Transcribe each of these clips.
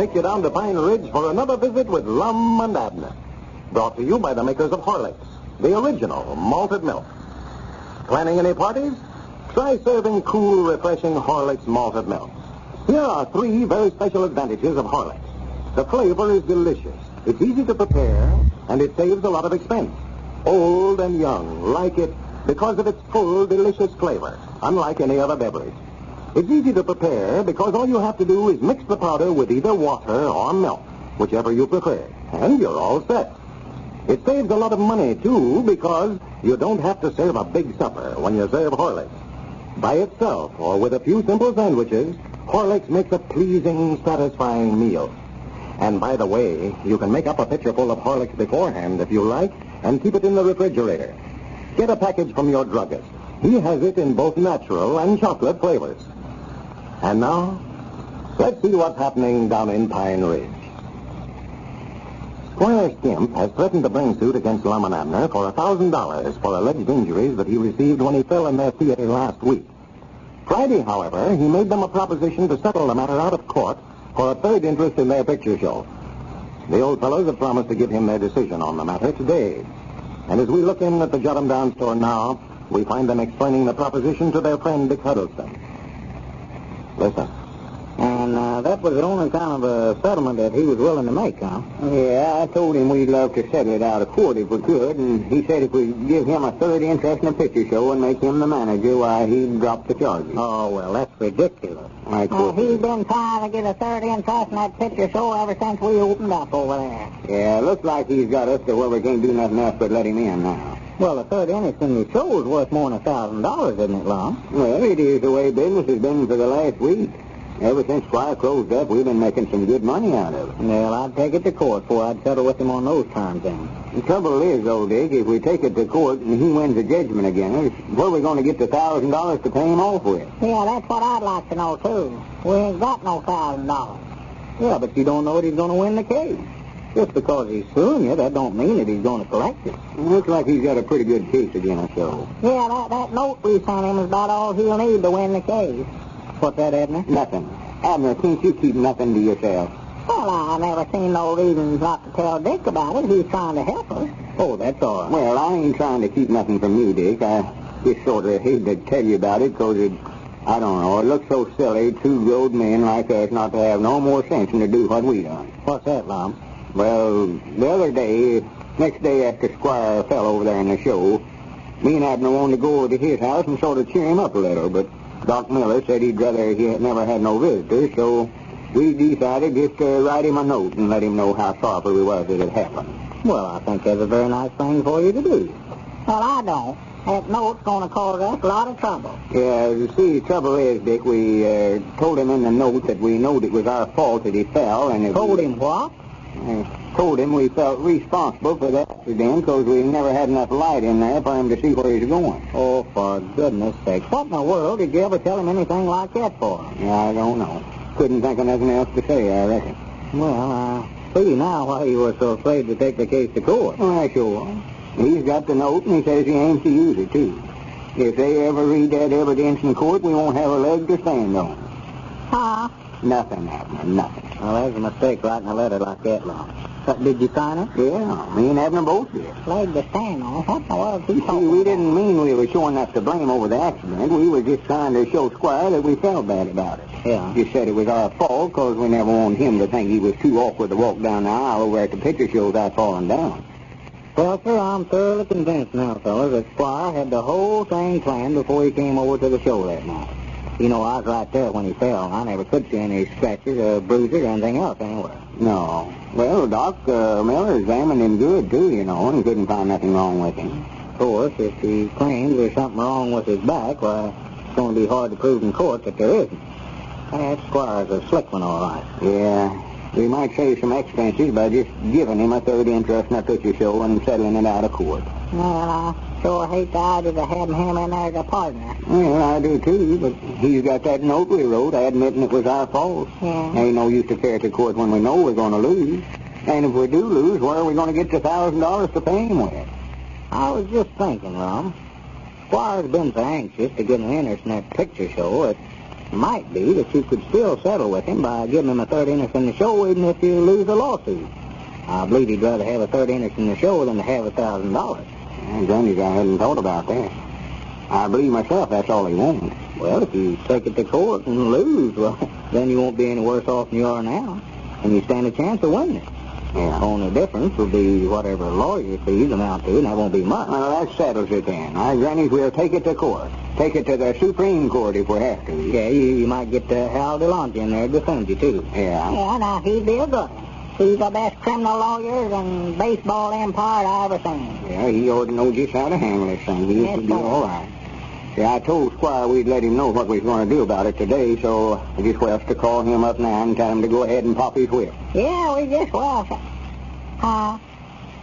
take you down to Pine Ridge for another visit with Lum and Abner. Brought to you by the makers of Horlicks, the original malted milk. Planning any parties? Try serving cool, refreshing Horlicks malted milk. Here are three very special advantages of Horlicks. The flavor is delicious. It's easy to prepare, and it saves a lot of expense. Old and young like it because of its full, delicious flavor, unlike any other beverage. It's easy to prepare because all you have to do is mix the powder with either water or milk, whichever you prefer, and you're all set. It saves a lot of money, too, because you don't have to serve a big supper when you serve Horlicks. By itself, or with a few simple sandwiches, Horlicks makes a pleasing, satisfying meal. And by the way, you can make up a pitcher full of Horlicks beforehand if you like, and keep it in the refrigerator. Get a package from your druggist. He has it in both natural and chocolate flavors. And now, let's see what's happening down in Pine Ridge. Squire Skimp has threatened to bring suit against Lum Abner for a thousand dollars for alleged injuries that he received when he fell in their theater last week. Friday, however, he made them a proposition to settle the matter out of court for a third interest in their picture show. The old fellows have promised to give him their decision on the matter today. And as we look in at the Jot 'em Down store now, we find them explaining the proposition to their friend Dick Huddleston. Listen. And uh, that was the only kind of a settlement that he was willing to make, huh? Yeah, I told him we'd love to settle it out of court if we could, and he said if we'd give him a third interest in a picture show and make him the manager, why, he'd drop the charges. Oh, well, that's ridiculous. I Well, quit. he's been trying to get a third interest in that picture show ever since we opened up over there. Yeah, looks like he's got us to where we can't do nothing else but let him in now. Well, a third interest in the show is worth more than a thousand dollars, isn't it, Lum? Well, it is the way business has been for the last week. Ever since Squire closed up, we've been making some good money out of it. Well, I'd take it to court before I'd settle with him on those terms then. The trouble is, old Dick, if we take it to court and he wins the judgment again, where are we going to get the thousand dollars to pay him off with? Yeah, that's what I'd like to know, too. We ain't got no thousand dollars. Yeah, but you don't know that he's going to win the case. Just because he's suing you, that don't mean that he's going to collect it. Looks like he's got a pretty good case against us, though. Yeah, that, that note we sent him is about all he'll need to win the case. What's that, Edna? Nothing. Abner, can't you keep nothing to yourself? Well, I never seen no reasons not to tell Dick about it. He's trying to help us. Oh, that's all right. Well, I ain't trying to keep nothing from you, Dick. I just sort of hate to tell you about it 'cause it, I don't know, it looks so silly, two old men like us not to have no more sense than to do what we done. What's that, Lum? Well, the other day, next day after Squire fell over there in the show, me and Abner wanted to go over to his house and sort of cheer him up a little, but Doc Miller said he'd rather he had never had no visitors, so we decided just to write him a note and let him know how sorry we was that it happened. Well, I think that's a very nice thing for you to do. Well, I don't. That note's going to cause us a lot of trouble. Yeah, you see, the trouble is, Dick, we uh, told him in the note that we knowed it was our fault that he fell, and if Told we, him what? Uh, told him we felt responsible for that accident because we never had enough light in there for him to see where he's going. Oh, for goodness sake. What in the world did you ever tell him anything like that for? Yeah, I don't know. Couldn't think of nothing else to say, I reckon. Well, I see now why you were so afraid to take the case to court. Well, sure. He's got the note, and he says he aims to use it, too. If they ever read that evidence in court, we won't have a leg to stand on. Huh? Nothing, Abner, nothing. Well, there's a mistake writing a letter like that, Lum. But did you sign it? Yeah, me and Abner both did. Leg to stand on. What the world he See, we didn't mean we were showing us to blame over the accident. We were just trying to show Squire that we felt bad about it. Yeah. Just said it was our fault because we never wanted him to think he was too awkward to walk down the aisle over at the picture show without falling down. Well, sir, I'm thoroughly convinced now, fellas, that Squire had the whole thing planned before he came over to the show that night. You know, I was right there when he fell. I never could see any scratches or bruises or anything else anywhere. No. Well, Doc uh, Miller examined him good, too, you know, and couldn't find nothing wrong with him. Of course, if he claims there's something wrong with his back, why, it's going to be hard to prove in court that there isn't. That Squire's a slick one, all right. Yeah. We might save some expenses by just giving him a third interest in a picture show and settling it out of court. Well, I sure hate the idea of having him in there as a partner. Well, I do too, but he's got that note we wrote admitting it was our fault. Yeah. Ain't no use to carry it to court when we know we're going to lose. And if we do lose, where are we going to get the thousand dollars to pay him with? I was just thinking, Lum. Squire's been so anxious to get an interest in that picture show it might be that you could still settle with him by giving him a third interest in the show, even if you lose the lawsuit. I believe he'd rather have a third interest in the show than to have a thousand dollars. Granny's I hadn't thought about that. I believe myself that's all he wants. Well, if you take it to court and lose, well, then you won't be any worse off than you are now. And you stand a chance of winning it. Yeah. Only difference will be whatever lawyer fees amount to, and that won't be much. Well, that settles it then. I, Granny, we'll take it to court. Take it to the Supreme Court if we have to. Yeah, you, you might get uh, Hal DeLonge in there to defend you, too. Yeah. Yeah, now, he'd be a good one. He's the best criminal lawyer and baseball empire I ever seen. Yeah, he ought to know just how to handle this thing. He Yes, should be all right. See, I told Squire we'd let him know what we was going to do about it today, so I just was to call him up now and tell him to go ahead and pop his whip. Yeah, we just well. Uh,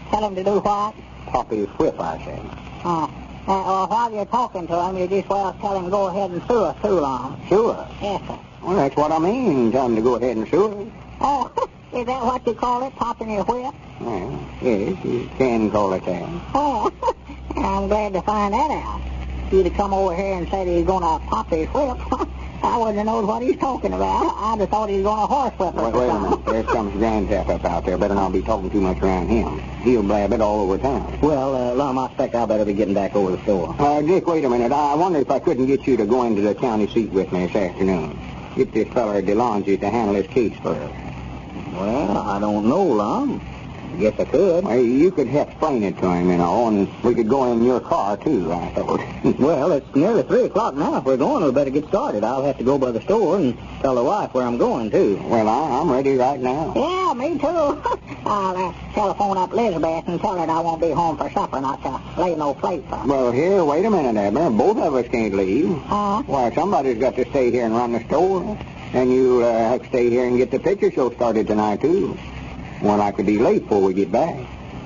tell him to do what? Pop his whip, I said. Uh, uh, well, while you're talking to him, you just well tell him to go ahead and sue us too long. Sure. Yes, sir. Well, that's what I mean. Tell him to go ahead and sue it. Oh, is that what you call it, popping your whip? Well, yes, you can call it that. Oh, I'm glad to find that out. If you'd have come over here and said he's going to pop his whip, I wouldn't have known what he's talking about. I'd have thought he was going to horsewhip us Wait, wait a minute. There comes Grandpap up out there. Better not be talking too much around him. He'll blab it all over town. Well, uh, Lum, I expect I better be getting back over the store. Uh, Dick, wait a minute. I wonder if I couldn't get you to go into the county seat with me this afternoon. Get this feller DeLonge to handle his case for us. Well, I don't know, Lum. Guess I could. Well, you could explain it to him, you know, and we could go in your car, too, I thought. Well, it's nearly 3 o'clock now. If we're going, we better get started. I'll have to go by the store and tell the wife where I'm going, too. well, I, I'm ready right now. Yeah, me too. I'll uh, telephone up Elizabeth and tell her that I won't be home for supper, not to lay no plate for her. Well, here, wait a minute, Abner. Both of us can't leave. Huh? Why, somebody's got to stay here and run the store. And you uh, have to stay here and get the picture show started tonight, too. Well, I could be late before we get back.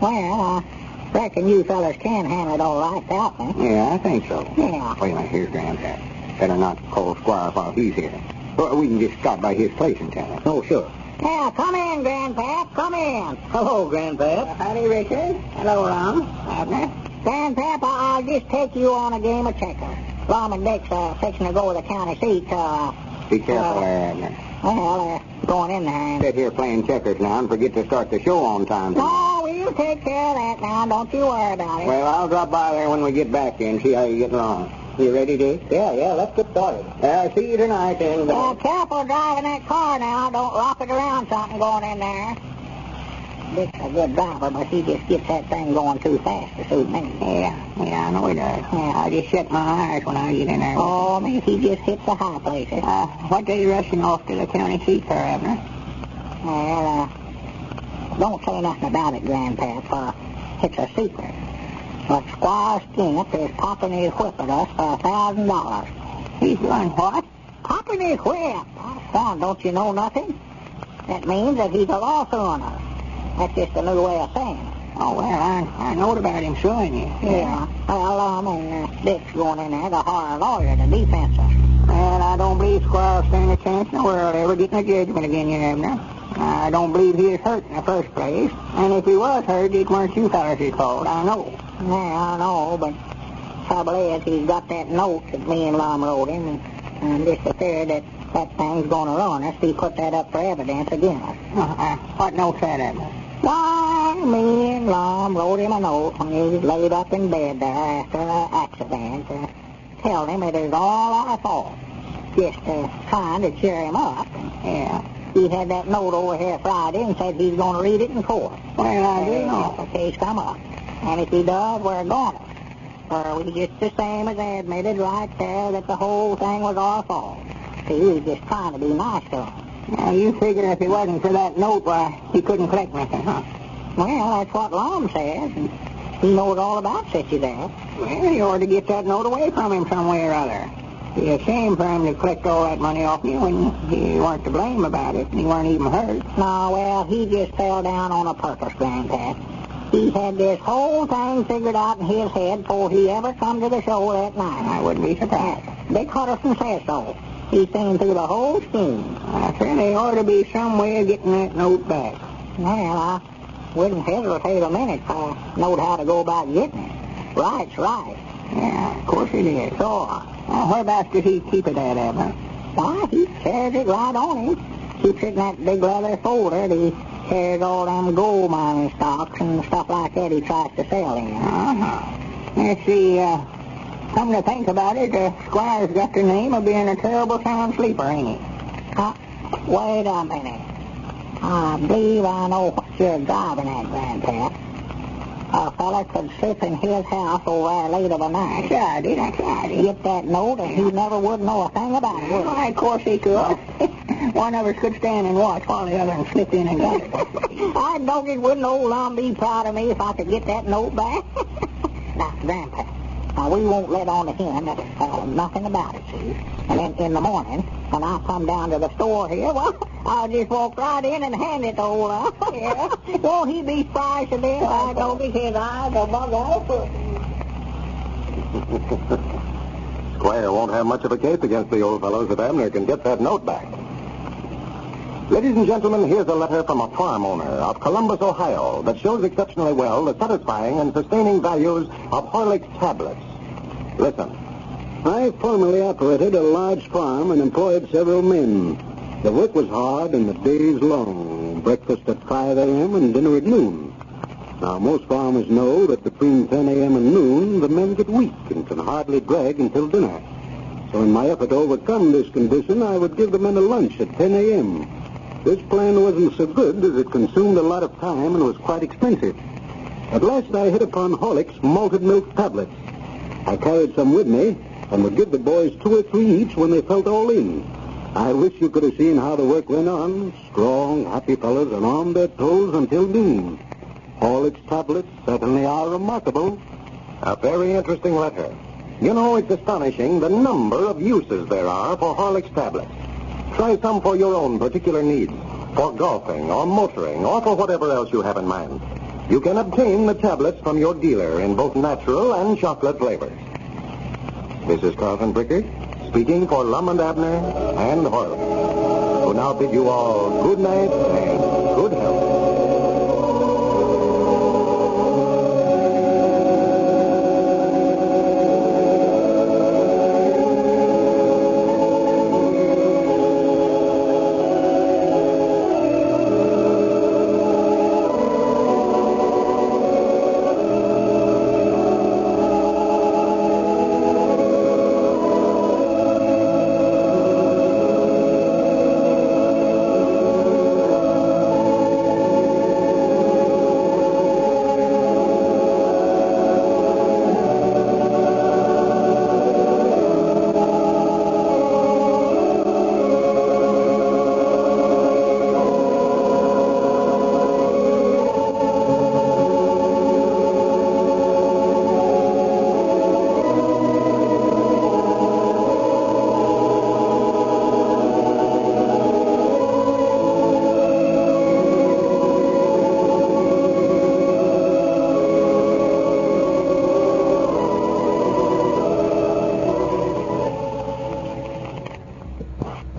Well, I reckon you fellas can handle it all right without me. Yeah, I think so. Yeah. Wait a minute, here's Grandpap. Better not call Squire while he's here. Well, we can just stop by his place and tell him. Oh, sure. Yeah, come in, Grandpap. Come in. Hello, Grandpap. howdy, Richard. Hello, Lum. Abner. Grandpap, I- I'll just take you on a game of checkers. Lum and Dick's uh, fixing to go to the county seat. Uh, Be careful Uh, there, Abner. well, they're going in there. Sit here playing checkers now and forget to start the show on time. Oh, we'll take care of that now. Don't you worry about it. Well, I'll drop by there when we get back and see how you're getting along. You ready, Dick? yeah, yeah, let's get started. Uh, see you tonight, then. Yeah, careful driving that car now. Don't rock it around something going in there. Dick's a good driver, but he just gets that thing going too fast to suit me. Yeah, yeah, I know he does. Yeah. I just shut my eyes when I get in there. Oh, man, he just hits the high places. Uh, what day you rushing off to the county seat for, Abner? Well, uh, don't say nothing about it, Grandpap. Uh, it's a secret. But Squire Skimp is popping his whip at us for a thousand dollars. He's doing what? Popping his whip? Son, don't you know nothing? That means that he's a lawsuit on us. That's just a new way of saying it. Oh, well, I, I knowed about him suing you. Yeah. Well, um, and uh, Dick's going in there to hire a lawyer to defense us. Well, I don't believe Squire stand a chance in the world ever getting a judgment again you, Abner. I don't believe he is hurt in the first place. And if he was hurt, it weren't you fellas his fault, I know. Yeah, I know, but trouble is he's got that note that me and Lum wrote him, and I'm just afraid that that thing's going to ruin us if he put that up for evidence against us. Uh, uh, what note said Abner? Why, me and Lum wrote him a note when he was laid up in bed there after an accident to tell him it is all our fault. Just uh, trying to cheer him up. Yeah. He had that note over here Friday and said he's going to read it in court. Well, I do If know. the case come up. And if he does, we're going to. For we just the same as admitted right there that the whole thing was our fault. We was just trying to be nice to him. Now, you figure if it wasn't for that note, why, he couldn't collect nothing, huh? Well, that's what Lum says. And he knows all about as that. Well, you ought to get that note away from him some way or other. Be a shame for him to collect all that money off you when he weren't to blame about it and he weren't even hurt. No, well, he just fell down on a purpose, Grandpap. He had this whole thing figured out in his head before he ever come to the show that night. I wouldn't be surprised. Dick Huddleston says so. He's seen through the whole scheme. I feel there ought to be some way of getting that note back. Well, I wouldn't hesitate a minute if I knowed how to go about getting it. Right's right. Yeah, of course it is. Sure. Now, whereabouts did he keep it at? Why, he carries it right on him. Keeps it in that big leather folder that he carries all them gold mining stocks and stuff like that he tries to sell in. Uh-huh. You see, uh, come to think about it, the squire's got the name of being a terrible sound sleeper, ain't he? Uh, wait a minute. I believe I know what you're driving at, Grandpa. A fella could sleep in his house over there late of a night. That's right, that's right. Get that note, and he never would know a thing about it, would? Why, of course he could. One of us could stand and watch while the other one slipped in and got it. I don't it wouldn't old Lum be proud of me if I could get that note back. now, Grandpa, now we won't let on to him uh, nothing about it, see? And then in the morning, when I come down to the store here, well, I'll just walk right in and hand it to old Lum. yeah. Won't he be surprised to be? I don't think his eyes are bug all. Squire won't have much of a case against the old fellows if Abner can get that note back. Ladies and gentlemen, here's a letter from a farm owner of Columbus, Ohio, that shows exceptionally well the satisfying and sustaining values of Horlick's tablets. Listen. I formerly operated a large farm and employed several men. The work was hard and the days long. Breakfast at 5 a.m. and dinner at noon. Now, most farmers know that between 10 a.m. and noon, the men get weak and can hardly drag until dinner. So in my effort to overcome this condition, I would give the men a lunch at 10 a.m. This plan wasn't so good as it consumed a lot of time and was quite expensive. At last I hit upon Horlick's malted milk tablets. I carried some with me and would give the boys two or three each when they felt all in. I wish you could have seen how the work went on. Strong, happy fellows and on their toes until noon. Horlick's tablets certainly are remarkable. A very interesting letter. You know, it's astonishing the number of uses there are for Horlick's tablets. Try some for your own particular needs, for golfing or motoring or for whatever else you have in mind. You can obtain the tablets from your dealer in both natural and chocolate flavors. This is Carlton Bricker speaking for Lum and Abner and Horlick, who now bid you all good night and good